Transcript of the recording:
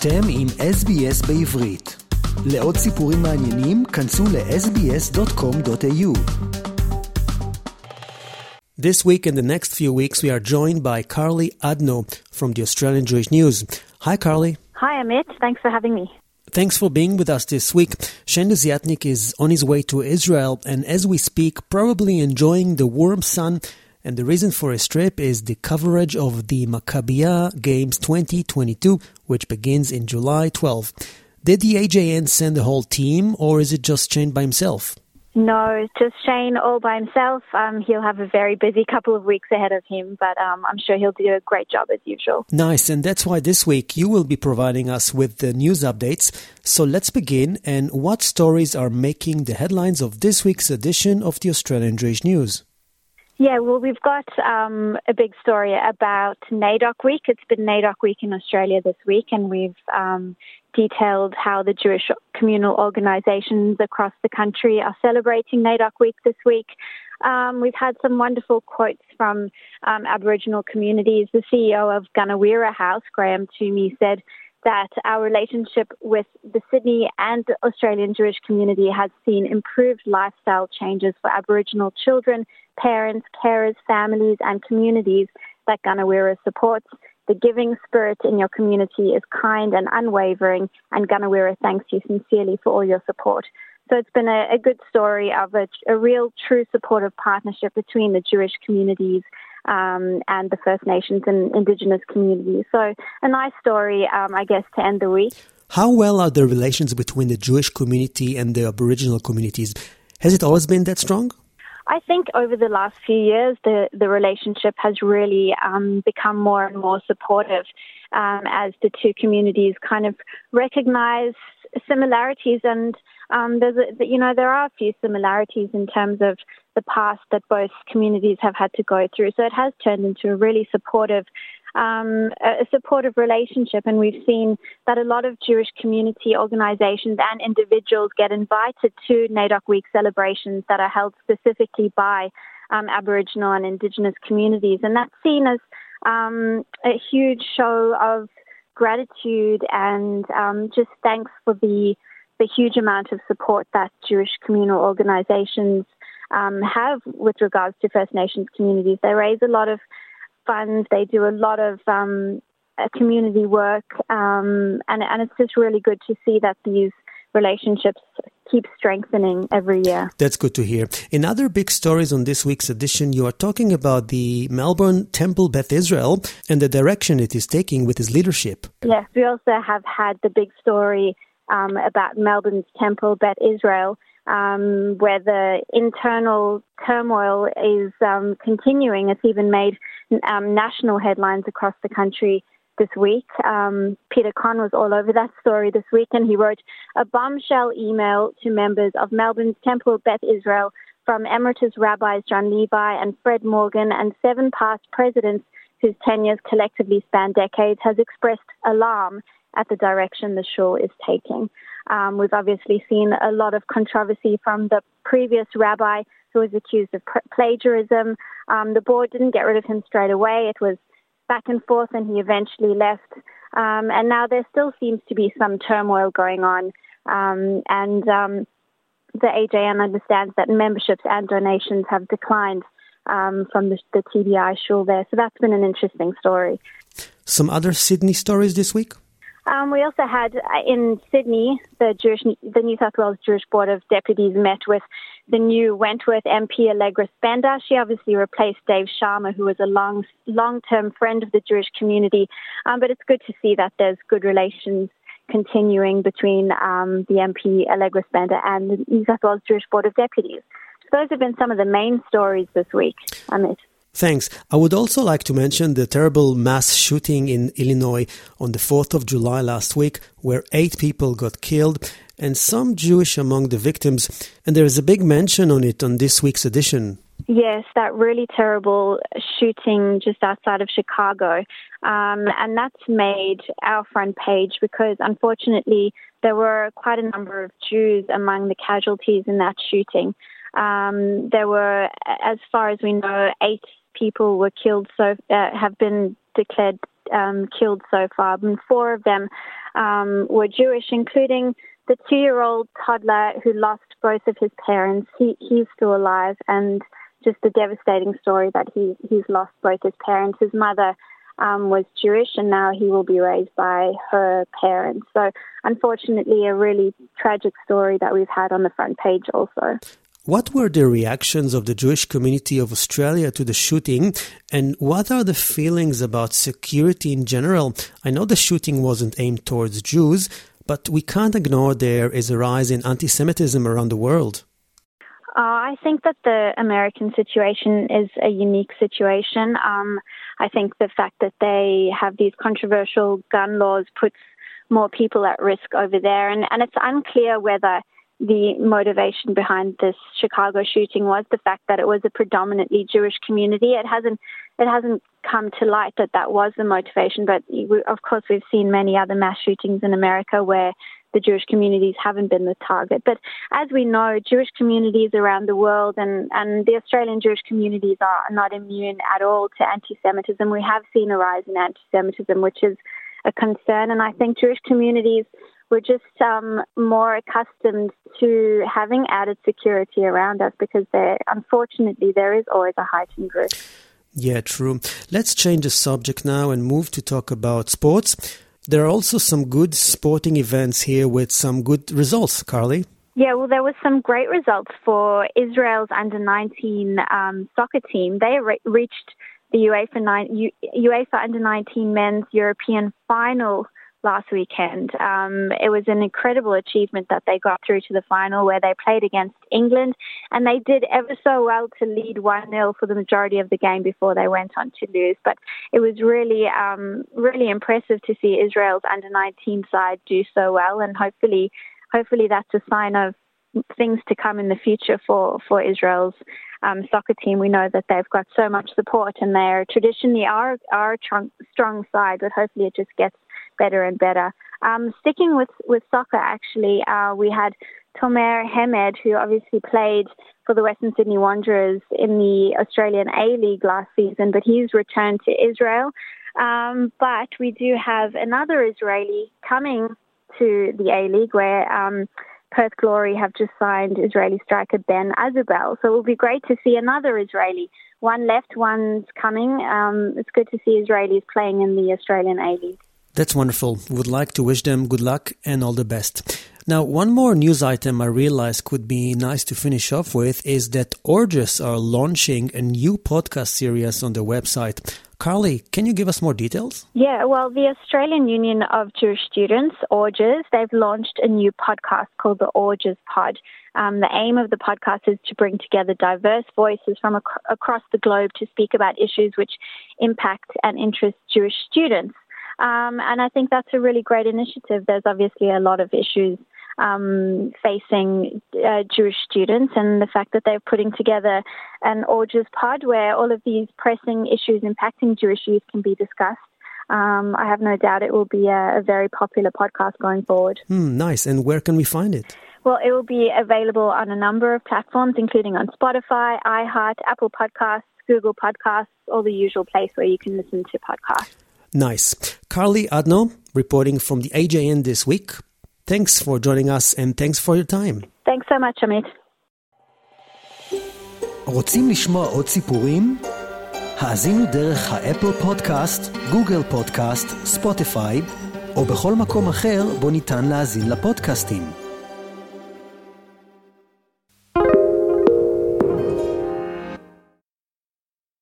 אתם עם SBS בעברית. לעוד סיפורים מעניינים, כנסו ל-sbs.com.au. This week and the next few weeks, we are joined by Carly Adno from the Australian Jewish News. Hi, Carly. Hi, Amit. Thanks for having me. Thanks for being with us this week. Shane Desiatnik is on his way to Israel and, as we speak, probably enjoying the warm sun and the reason for his trip is the coverage of the Maccabiah Games 2022, which begins in July 12. Did the AJN send the whole team, or is it just Shane by himself? No, just Shane all by himself. Um, he'll have a very busy couple of weeks ahead of him, but um, I'm sure he'll do a great job as usual. Nice, and that's why this week you will be providing us with the news updates. So let's begin. And what stories are making the headlines of this week's edition of the Australian Jewish News? Yeah, well, we've got um, a big story about NAIDOC Week. It's been NAIDOC Week in Australia this week, and we've um, detailed how the Jewish communal organisations across the country are celebrating NAIDOC Week this week. Um, we've had some wonderful quotes from um, Aboriginal communities. The CEO of Gunawirra House, Graham Toomey, said that our relationship with the Sydney and Australian Jewish community has seen improved lifestyle changes for Aboriginal children, parents, carers, families, and communities that Gunawirra supports. The giving spirit in your community is kind and unwavering, and Gunawirra thanks you sincerely for all your support. So it's been a, a good story of a, a real, true supportive partnership between the Jewish communities um, and the First Nations and Indigenous communities. So a nice story, um, I guess, to end the week. How well are the relations between the Jewish community and the Aboriginal communities? Has it always been that strong? I think over the last few years, the, the relationship has really um, become more and more supportive um, as the two communities kind of recognize similarities and um, there's a, you know there are a few similarities in terms of the past that both communities have had to go through. So it has turned into a really supportive um, a supportive relationship, and we've seen that a lot of Jewish community organisations and individuals get invited to NAIDOC Week celebrations that are held specifically by um, Aboriginal and Indigenous communities, and that's seen as um, a huge show of gratitude and um, just thanks for the the huge amount of support that Jewish communal organisations um, have with regards to First Nations communities. They raise a lot of funds. They do a lot of um, uh, community work, um, and and it's just really good to see that these relationships keep strengthening every year. That's good to hear. In other big stories on this week's edition, you are talking about the Melbourne Temple Beth Israel and the direction it is taking with its leadership. Yes, we also have had the big story um, about Melbourne's Temple Beth Israel. Um, where the internal turmoil is um, continuing. It's even made um, national headlines across the country this week. Um, Peter Kohn was all over that story this week, and he wrote a bombshell email to members of Melbourne's Temple Beth Israel from Emeritus Rabbis John Levi and Fred Morgan and seven past presidents whose tenures collectively span decades has expressed alarm at the direction the shul is taking. Um, we've obviously seen a lot of controversy from the previous rabbi who was accused of plagiarism. Um, the board didn't get rid of him straight away. It was back and forth, and he eventually left. Um, and now there still seems to be some turmoil going on. Um, and um, the AJN understands that memberships and donations have declined um, from the, the TBI shul there. So that's been an interesting story. Some other Sydney stories this week? Um, we also had uh, in Sydney the Jewish, the New South Wales Jewish Board of Deputies met with the new Wentworth MP Allegra Spender. She obviously replaced Dave Sharma, who was a long, long-term friend of the Jewish community. Um, but it's good to see that there's good relations continuing between um, the MP Allegra Spender and the New South Wales Jewish Board of Deputies. Those have been some of the main stories this week, Amit. Thanks. I would also like to mention the terrible mass shooting in Illinois on the 4th of July last week, where eight people got killed and some Jewish among the victims. And there is a big mention on it on this week's edition. Yes, that really terrible shooting just outside of Chicago. Um, and that's made our front page because unfortunately there were quite a number of Jews among the casualties in that shooting. Um, there were, as far as we know, eight people were killed, so uh, have been declared um, killed so far. And four of them um, were Jewish, including the two-year-old toddler who lost both of his parents. He, he's still alive, and just a devastating story that he he's lost both his parents. His mother um, was Jewish, and now he will be raised by her parents. So, unfortunately, a really tragic story that we've had on the front page also. What were the reactions of the Jewish community of Australia to the shooting, and what are the feelings about security in general? I know the shooting wasn't aimed towards Jews, but we can't ignore there is a rise in anti Semitism around the world. Uh, I think that the American situation is a unique situation. Um, I think the fact that they have these controversial gun laws puts more people at risk over there, and, and it's unclear whether the motivation behind this Chicago shooting was the fact that it was a predominantly Jewish community. It hasn't it hasn't come to light that that was the motivation, but of course we've seen many other mass shootings in America where the Jewish communities haven't been the target. But as we know, Jewish communities around the world and, and the Australian Jewish communities are not immune at all to anti-Semitism. We have seen a rise in anti-Semitism, which is a concern, and I think Jewish communities we're just um, more accustomed to having added security around us because there, unfortunately, there is always a heightened risk. Yeah, true. Let's change the subject now and move to talk about sports. There are also some good sporting events here with some good results, Carly. Yeah, well, there was some great results for Israel's under 19 um, soccer team. They re- reached the UEFA, nine, UEFA under 19 men's European final last weekend. Um, it was an incredible achievement that they got through to the final where they played against England and they did ever so well to lead 1 0 for the majority of the game before they went on to lose. But it was really, um, really impressive to see Israel's under 19 side do so well and hopefully, hopefully that's a sign of things to come in the future for, for Israel's um, soccer team. We know that they've got so much support and they're traditionally our, our strong side, but hopefully it just gets better and better. Um, sticking with, with soccer, actually, uh, we had Tomer Hemed, who obviously played for the Western Sydney Wanderers in the Australian A League last season, but he's returned to Israel. Um, but we do have another Israeli coming to the A League where um, Perth Glory have just signed Israeli striker Ben Azubel. So it will be great to see another Israeli. One left, one's coming. Um, it's good to see Israelis playing in the Australian A League. That's wonderful. Would like to wish them good luck and all the best. Now, one more news item I realized could be nice to finish off with is that AUJS are launching a new podcast series on their website. Carly, can you give us more details? Yeah, well, the Australian Union of Jewish Students, AUJS, they've launched a new podcast called the AUJS Pod. Um, the aim of the podcast is to bring together diverse voices from ac- across the globe to speak about issues which impact and interest Jewish students. Um, and I think that's a really great initiative. There's obviously a lot of issues um, facing uh, Jewish students, and the fact that they're putting together an AUJS pod where all of these pressing issues impacting Jewish youth can be discussed. Um, I have no doubt it will be a, a very popular podcast going forward. Hmm, nice. And where can we find it? Well, it will be available on a number of platforms, including on Spotify, iHeart, Apple Podcasts, Google Podcasts, all the usual place where you can listen to podcasts. Nice. Carly Adno reporting from the AJN this week. Thanks for joining us and thanks for your time. Thanks so much, Amit. רוצים לשמוע עוד סיפורים? האזינו דרך האפל פודקאסט, גוגל פודקאסט, ספוטיפיי, או בכל מקום אחר בו ניתן להאזין לפודקאסטים.